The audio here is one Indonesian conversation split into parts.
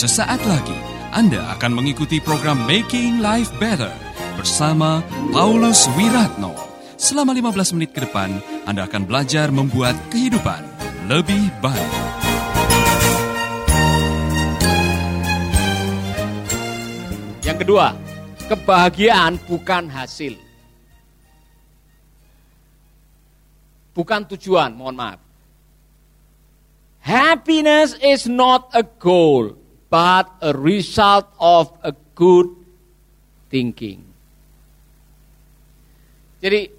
Sesaat lagi Anda akan mengikuti program Making Life Better bersama Paulus Wiratno. Selama 15 menit ke depan, Anda akan belajar membuat kehidupan lebih baik. Yang kedua, kebahagiaan bukan hasil. Bukan tujuan, mohon maaf. Happiness is not a goal, but a result of a good thinking. Jadi,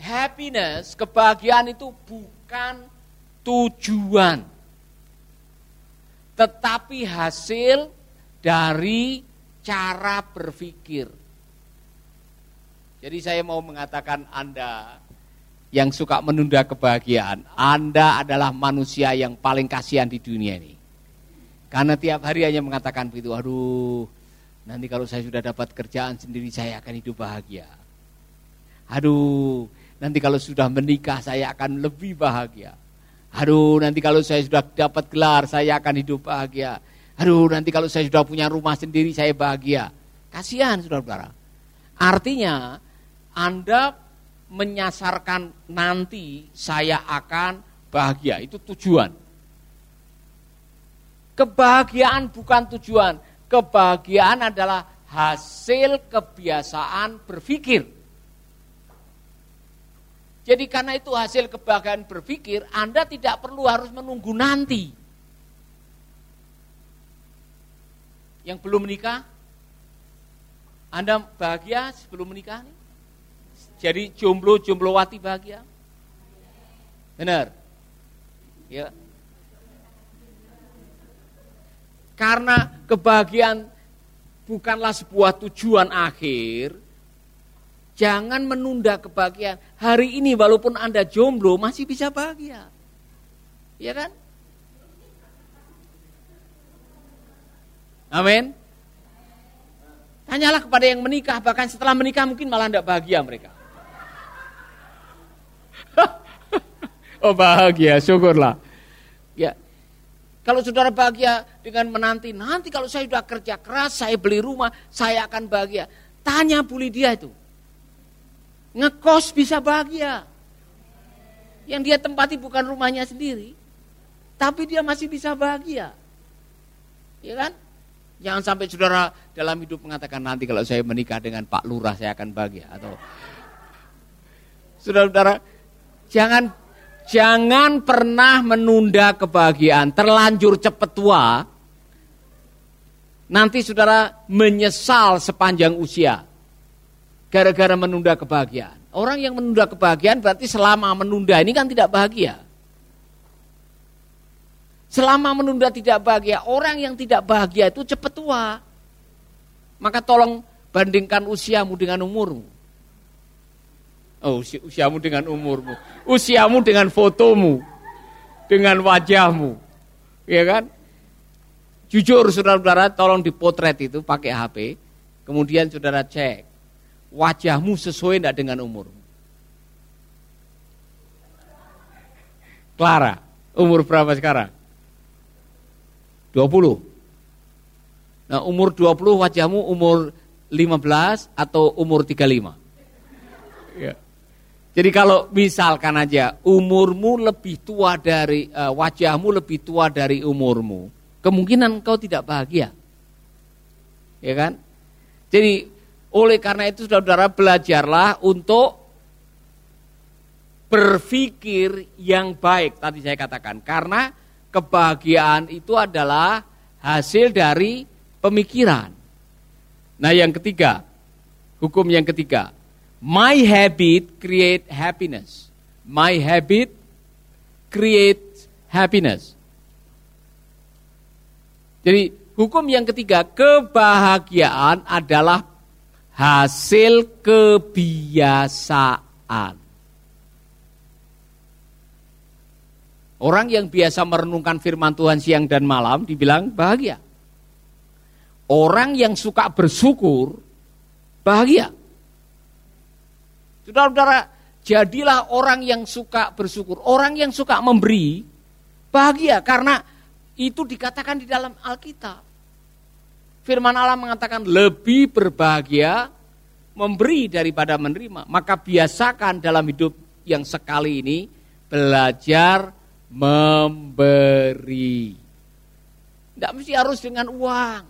happiness, kebahagiaan itu bukan tujuan, tetapi hasil dari cara berpikir. Jadi saya mau mengatakan Anda yang suka menunda kebahagiaan, Anda adalah manusia yang paling kasihan di dunia ini. Karena tiap hari hanya mengatakan begitu, aduh, nanti kalau saya sudah dapat kerjaan sendiri saya akan hidup bahagia. Aduh, nanti kalau sudah menikah saya akan lebih bahagia. Aduh, nanti kalau saya sudah dapat gelar saya akan hidup bahagia. Aduh, nanti kalau saya sudah punya rumah sendiri saya bahagia. Kasihan saudara-saudara. Artinya, Anda menyasarkan nanti saya akan bahagia. Itu tujuan. Kebahagiaan bukan tujuan. Kebahagiaan adalah hasil kebiasaan berpikir. Jadi karena itu hasil kebahagiaan berpikir, Anda tidak perlu harus menunggu nanti. Yang belum menikah, Anda bahagia sebelum menikah nih? Jadi jomblo jomblowati bahagia. Benar. Ya. Karena kebahagiaan bukanlah sebuah tujuan akhir, jangan menunda kebahagiaan. Hari ini walaupun Anda jomblo masih bisa bahagia. Ya kan? Amin. Tanyalah kepada yang menikah, bahkan setelah menikah mungkin malah tidak bahagia mereka. oh bahagia, syukurlah. Kalau saudara bahagia dengan menanti, nanti kalau saya sudah kerja keras, saya beli rumah, saya akan bahagia. Tanya Bu dia itu. Ngekos bisa bahagia. Yang dia tempati bukan rumahnya sendiri, tapi dia masih bisa bahagia. Ya kan? Jangan sampai saudara dalam hidup mengatakan nanti kalau saya menikah dengan Pak Lurah saya akan bahagia atau Saudara-saudara, jangan jangan pernah menunda kebahagiaan. Terlanjur cepat tua, nanti saudara menyesal sepanjang usia. Gara-gara menunda kebahagiaan. Orang yang menunda kebahagiaan berarti selama menunda ini kan tidak bahagia. Selama menunda tidak bahagia, orang yang tidak bahagia itu cepat tua. Maka tolong bandingkan usiamu dengan umurmu. Oh, usi usiamu dengan umurmu. Usiamu dengan fotomu. Dengan wajahmu. Ya kan? Jujur saudara-saudara, tolong dipotret itu pakai HP. Kemudian saudara cek. Wajahmu sesuai tidak dengan umurmu. Clara, umur berapa sekarang? 20. Nah, umur 20 wajahmu umur 15 atau umur 35. Ya. Jadi kalau misalkan aja umurmu lebih tua dari uh, wajahmu lebih tua dari umurmu, kemungkinan kau tidak bahagia. Ya kan? Jadi oleh karena itu saudara belajarlah untuk berpikir yang baik tadi saya katakan karena kebahagiaan itu adalah hasil dari pemikiran. Nah, yang ketiga, hukum yang ketiga, my habit create happiness. My habit create happiness. Jadi, hukum yang ketiga, kebahagiaan adalah hasil kebiasaan. Orang yang biasa merenungkan firman Tuhan siang dan malam dibilang bahagia. Orang yang suka bersyukur bahagia. Saudara-saudara, jadilah orang yang suka bersyukur, orang yang suka memberi bahagia karena itu dikatakan di dalam Alkitab. Firman Allah mengatakan lebih berbahagia memberi daripada menerima. Maka biasakan dalam hidup yang sekali ini belajar memberi. Tidak mesti harus dengan uang.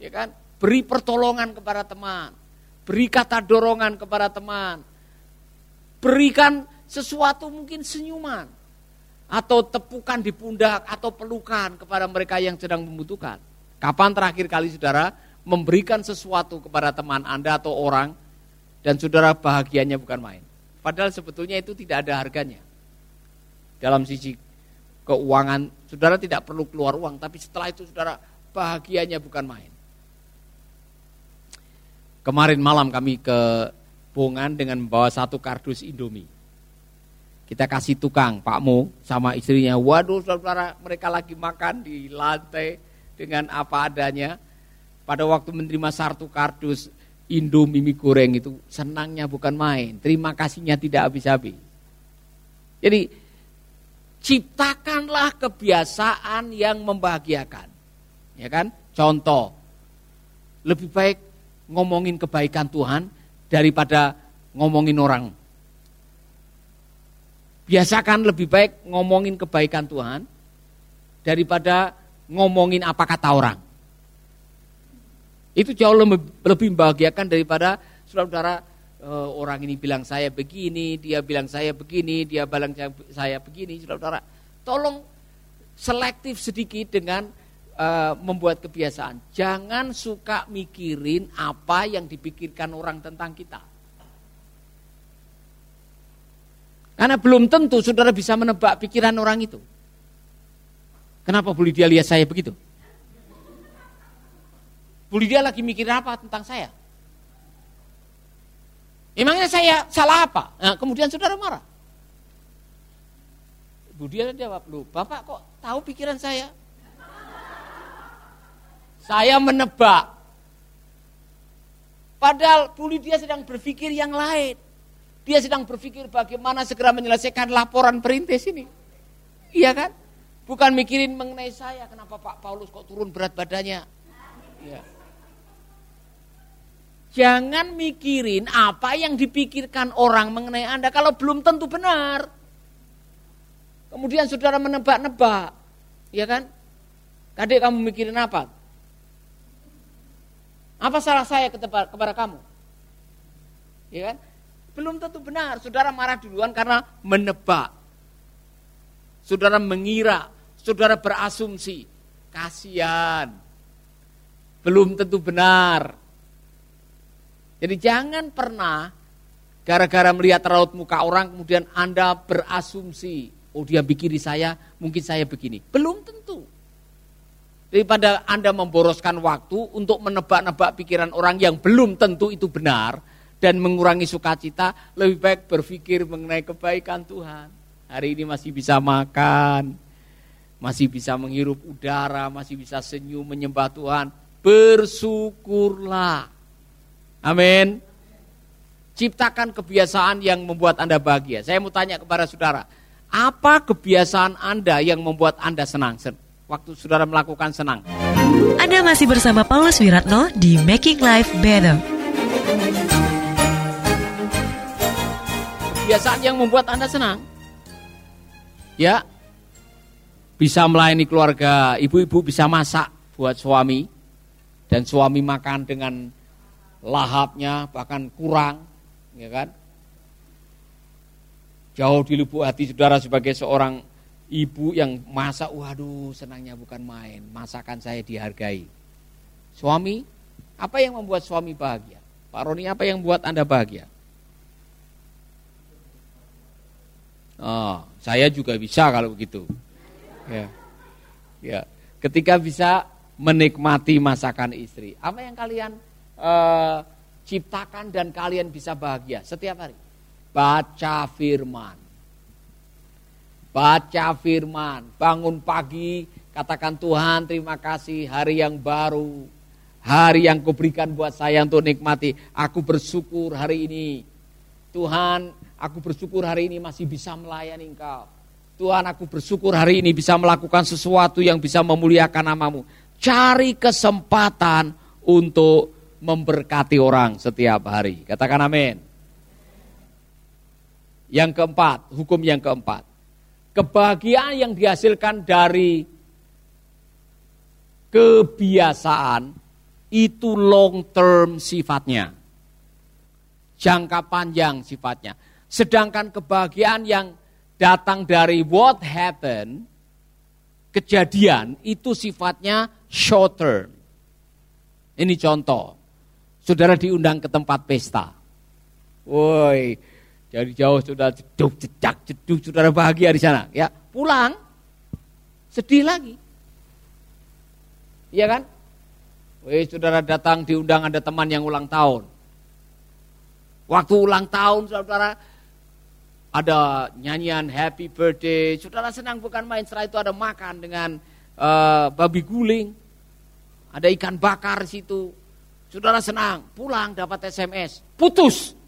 Ya kan? Beri pertolongan kepada teman. Beri kata dorongan kepada teman. Berikan sesuatu mungkin senyuman. Atau tepukan di pundak atau pelukan kepada mereka yang sedang membutuhkan. Kapan terakhir kali saudara memberikan sesuatu kepada teman Anda atau orang dan saudara bahagianya bukan main. Padahal sebetulnya itu tidak ada harganya. Dalam sisi keuangan, saudara tidak perlu keluar uang, tapi setelah itu saudara bahagianya bukan main. Kemarin malam kami ke Bongan dengan membawa satu kardus Indomie. Kita kasih tukang, Pak Mo sama istrinya. Waduh, saudara mereka lagi makan di lantai dengan apa adanya pada waktu menerima satu kardus Indomie mie goreng itu senangnya bukan main, terima kasihnya tidak habis-habis. Jadi ciptakanlah kebiasaan yang membahagiakan. Ya kan? Contoh, lebih baik ngomongin kebaikan Tuhan daripada ngomongin orang. Biasakan lebih baik ngomongin kebaikan Tuhan daripada ngomongin apa kata orang. Itu jauh lebih, lebih membahagiakan daripada saudara-saudara uh, orang ini bilang saya begini, dia bilang saya begini, dia bilang saya begini, saudara-saudara. Tolong selektif sedikit dengan uh, membuat kebiasaan. Jangan suka mikirin apa yang dipikirkan orang tentang kita. Karena belum tentu saudara bisa menebak pikiran orang itu. Kenapa boleh dia lihat saya begitu? Bu Lydia lagi mikir apa tentang saya? Emangnya saya salah apa? Nah, kemudian saudara marah. Bu Lydia jawab, lu Bapak kok tahu pikiran saya? Saya menebak. Padahal Bu Lydia sedang berpikir yang lain. Dia sedang berpikir bagaimana segera menyelesaikan laporan perintis ini. Iya kan? Bukan mikirin mengenai saya, kenapa Pak Paulus kok turun berat badannya. Iya. Jangan mikirin apa yang dipikirkan orang mengenai Anda kalau belum tentu benar. Kemudian saudara menebak-nebak, ya kan? Kadek kamu mikirin apa? Apa salah saya kepada kamu? Ya kan? Belum tentu benar. Saudara marah duluan karena menebak. Saudara mengira, saudara berasumsi. Kasihan. Belum tentu benar. Jadi jangan pernah gara-gara melihat raut muka orang kemudian Anda berasumsi, oh dia bikin saya, mungkin saya begini. Belum tentu. Daripada Anda memboroskan waktu untuk menebak-nebak pikiran orang yang belum tentu itu benar dan mengurangi sukacita, lebih baik berpikir mengenai kebaikan Tuhan. Hari ini masih bisa makan, masih bisa menghirup udara, masih bisa senyum menyembah Tuhan. Bersyukurlah. Amin. Ciptakan kebiasaan yang membuat Anda bahagia. Saya mau tanya kepada saudara, apa kebiasaan Anda yang membuat Anda senang? Waktu saudara melakukan senang. Anda masih bersama Paulus Wiratno di Making Life Better. Kebiasaan yang membuat Anda senang. Ya, bisa melayani keluarga, ibu-ibu bisa masak buat suami, dan suami makan dengan lahapnya bahkan kurang, ya kan? Jauh di lubuk hati saudara sebagai seorang ibu yang masak, waduh senangnya bukan main, masakan saya dihargai. Suami, apa yang membuat suami bahagia? Pak Roni, apa yang membuat Anda bahagia? Oh, saya juga bisa kalau begitu. Ya. Ya. Ketika bisa menikmati masakan istri. Apa yang kalian uh, ciptakan dan kalian bisa bahagia setiap hari. Baca firman. Baca firman, bangun pagi, katakan Tuhan terima kasih hari yang baru. Hari yang kau berikan buat saya untuk nikmati. Aku bersyukur hari ini. Tuhan, aku bersyukur hari ini masih bisa melayani engkau. Tuhan aku bersyukur hari ini bisa melakukan sesuatu yang bisa memuliakan namamu. cari kesempatan untuk memberkati orang setiap hari. Katakan amin. Yang keempat, hukum yang keempat. Kebahagiaan yang dihasilkan dari kebiasaan itu long term sifatnya. Jangka panjang sifatnya. Sedangkan kebahagiaan yang datang dari what happened, kejadian, itu sifatnya short term. Ini contoh. Saudara diundang ke tempat pesta. Woi, jadi jauh sudah jeduk, jejak, jeduk, saudara bahagia di sana. Ya, pulang, sedih lagi. Iya kan? Woi, saudara datang diundang ada teman yang ulang tahun. Waktu ulang tahun, saudara, ada nyanyian happy birthday. Saudara senang bukan main, setelah itu ada makan dengan uh, babi guling. Ada ikan bakar di situ. Saudara senang, pulang dapat SMS, putus.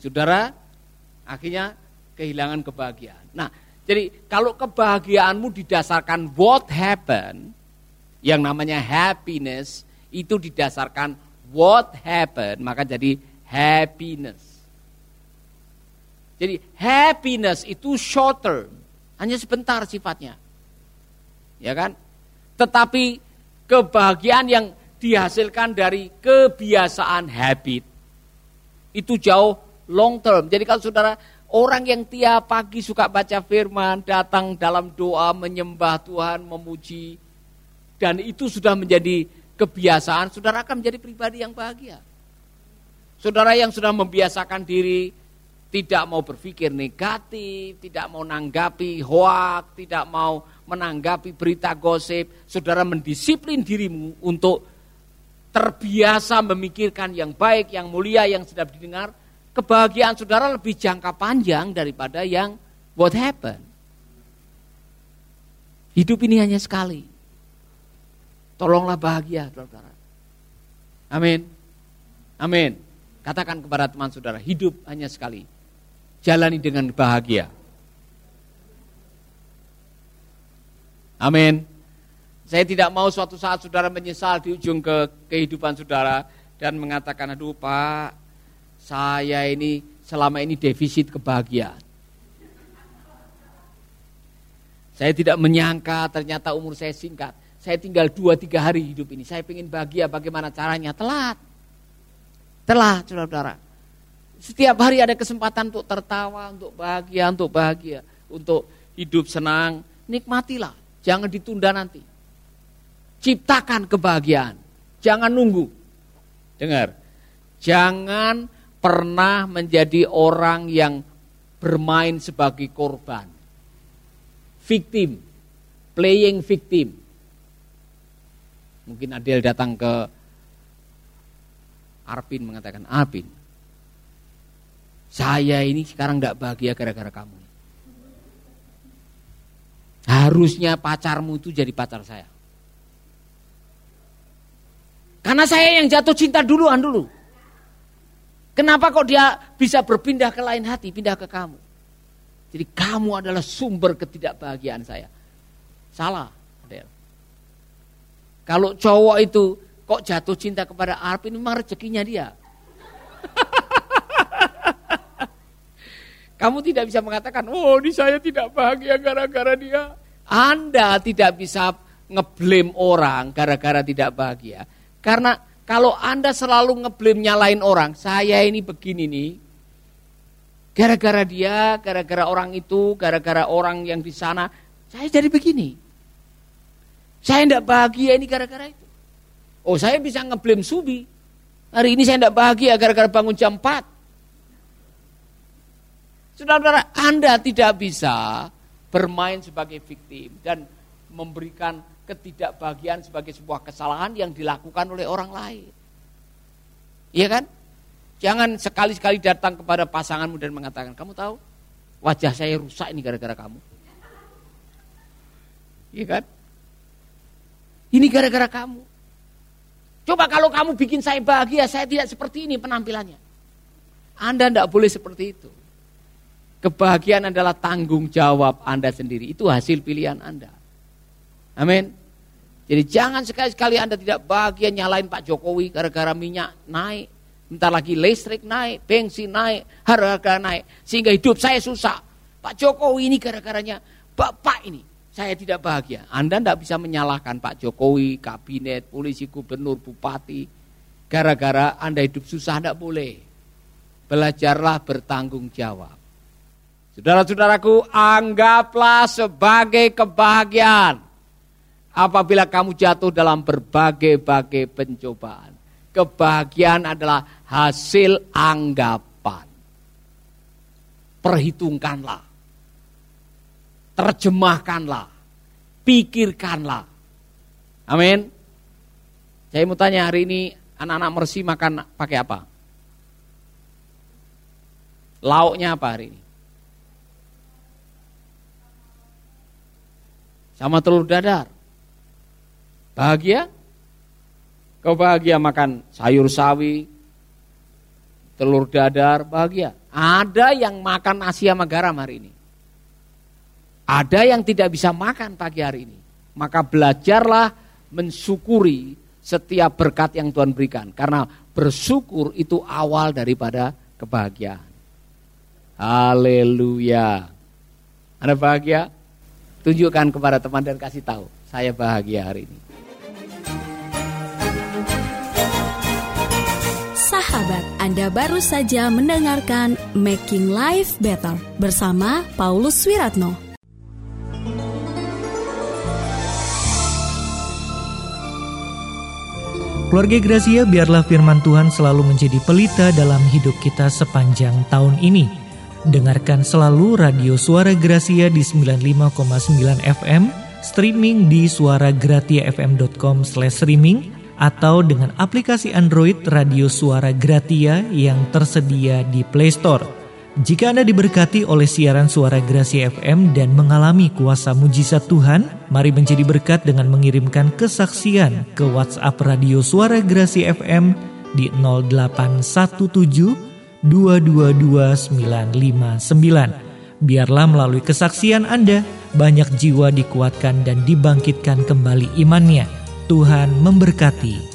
Saudara akhirnya kehilangan kebahagiaan. Nah, jadi kalau kebahagiaanmu didasarkan what happened, yang namanya happiness itu didasarkan what happened, maka jadi happiness. Jadi happiness itu short term, hanya sebentar sifatnya. Ya kan? Tetapi kebahagiaan yang dihasilkan dari kebiasaan habit itu jauh long term. Jadi kalau saudara orang yang tiap pagi suka baca firman, datang dalam doa menyembah Tuhan, memuji dan itu sudah menjadi kebiasaan, saudara akan menjadi pribadi yang bahagia. Saudara yang sudah membiasakan diri tidak mau berpikir negatif, tidak mau menanggapi hoak, tidak mau menanggapi berita gosip, saudara mendisiplin dirimu untuk terbiasa memikirkan yang baik, yang mulia, yang sedap didengar, kebahagiaan saudara lebih jangka panjang daripada yang what happened. Hidup ini hanya sekali. Tolonglah bahagia, saudara. Amin. Amin. Katakan kepada teman saudara, hidup hanya sekali jalani dengan bahagia. Amin. Saya tidak mau suatu saat saudara menyesal di ujung ke kehidupan saudara dan mengatakan, aduh pak, saya ini selama ini defisit kebahagiaan. Saya tidak menyangka ternyata umur saya singkat. Saya tinggal dua tiga hari hidup ini. Saya ingin bahagia bagaimana caranya? Telat. Telat saudara-saudara. Setiap hari ada kesempatan untuk tertawa, untuk bahagia, untuk bahagia, untuk hidup senang. Nikmatilah, jangan ditunda nanti. Ciptakan kebahagiaan, jangan nunggu. Dengar, jangan pernah menjadi orang yang bermain sebagai korban. Victim, playing victim. Mungkin Adel datang ke Arpin mengatakan, Arpin, saya ini sekarang tidak bahagia gara-gara kamu. Harusnya pacarmu itu jadi pacar saya. Karena saya yang jatuh cinta duluan dulu. Kenapa kok dia bisa berpindah ke lain hati, pindah ke kamu? Jadi kamu adalah sumber ketidakbahagiaan saya. Salah, Adel. Kalau cowok itu kok jatuh cinta kepada Arpin, memang rezekinya dia. Kamu tidak bisa mengatakan, oh ini saya tidak bahagia gara-gara dia. Anda tidak bisa ngeblame orang gara-gara tidak bahagia. Karena kalau Anda selalu ngeblame nyalain orang, saya ini begini nih. Gara-gara dia, gara-gara orang itu, gara-gara orang yang di sana, saya jadi begini. Saya tidak bahagia ini gara-gara itu. Oh saya bisa ngeblame Subi. Hari ini saya tidak bahagia gara-gara bangun jam 4. Saudara-saudara, Anda tidak bisa bermain sebagai victim dan memberikan ketidakbahagiaan sebagai sebuah kesalahan yang dilakukan oleh orang lain. Iya kan? Jangan sekali-sekali datang kepada pasanganmu dan mengatakan, kamu tahu wajah saya rusak ini gara-gara kamu. Iya kan? Ini gara-gara kamu. Coba kalau kamu bikin saya bahagia, saya tidak seperti ini penampilannya. Anda tidak boleh seperti itu. Kebahagiaan adalah tanggung jawab Anda sendiri. Itu hasil pilihan Anda. Amin. Jadi jangan sekali-sekali Anda tidak bahagia nyalain Pak Jokowi gara-gara minyak naik. Bentar lagi listrik naik, bensin naik, harga naik. Sehingga hidup saya susah. Pak Jokowi ini gara-garanya Bapak ini. Saya tidak bahagia. Anda tidak bisa menyalahkan Pak Jokowi, kabinet, polisi, gubernur, bupati. Gara-gara Anda hidup susah, tidak boleh. Belajarlah bertanggung jawab. Saudara-saudaraku, anggaplah sebagai kebahagiaan. Apabila kamu jatuh dalam berbagai-bagai pencobaan. Kebahagiaan adalah hasil anggapan. Perhitungkanlah terjemahkanlah, pikirkanlah. Amin. Saya mau tanya hari ini anak-anak Mersi makan pakai apa? Lauknya apa hari ini? Sama telur dadar. Bahagia? Kau bahagia makan sayur sawi, telur dadar, bahagia. Ada yang makan nasi sama garam hari ini. Ada yang tidak bisa makan pagi hari ini. Maka belajarlah mensyukuri setiap berkat yang Tuhan berikan. Karena bersyukur itu awal daripada kebahagiaan. Haleluya. Anda bahagia? Tunjukkan kepada teman dan kasih tahu. Saya bahagia hari ini. Anda baru saja mendengarkan Making Life Better bersama Paulus Wiratno. Keluarga Gracia, biarlah firman Tuhan selalu menjadi pelita dalam hidup kita sepanjang tahun ini. Dengarkan selalu radio Suara Gracia di 95,9 FM, streaming di suaragratiafm.com streaming atau dengan aplikasi Android Radio Suara Gratia yang tersedia di Play Store. Jika Anda diberkati oleh siaran suara Grasi FM dan mengalami kuasa mujizat Tuhan, mari menjadi berkat dengan mengirimkan kesaksian ke WhatsApp Radio Suara Grasi FM di 0817 222959. Biarlah melalui kesaksian Anda, banyak jiwa dikuatkan dan dibangkitkan kembali imannya. Tuhan memberkati.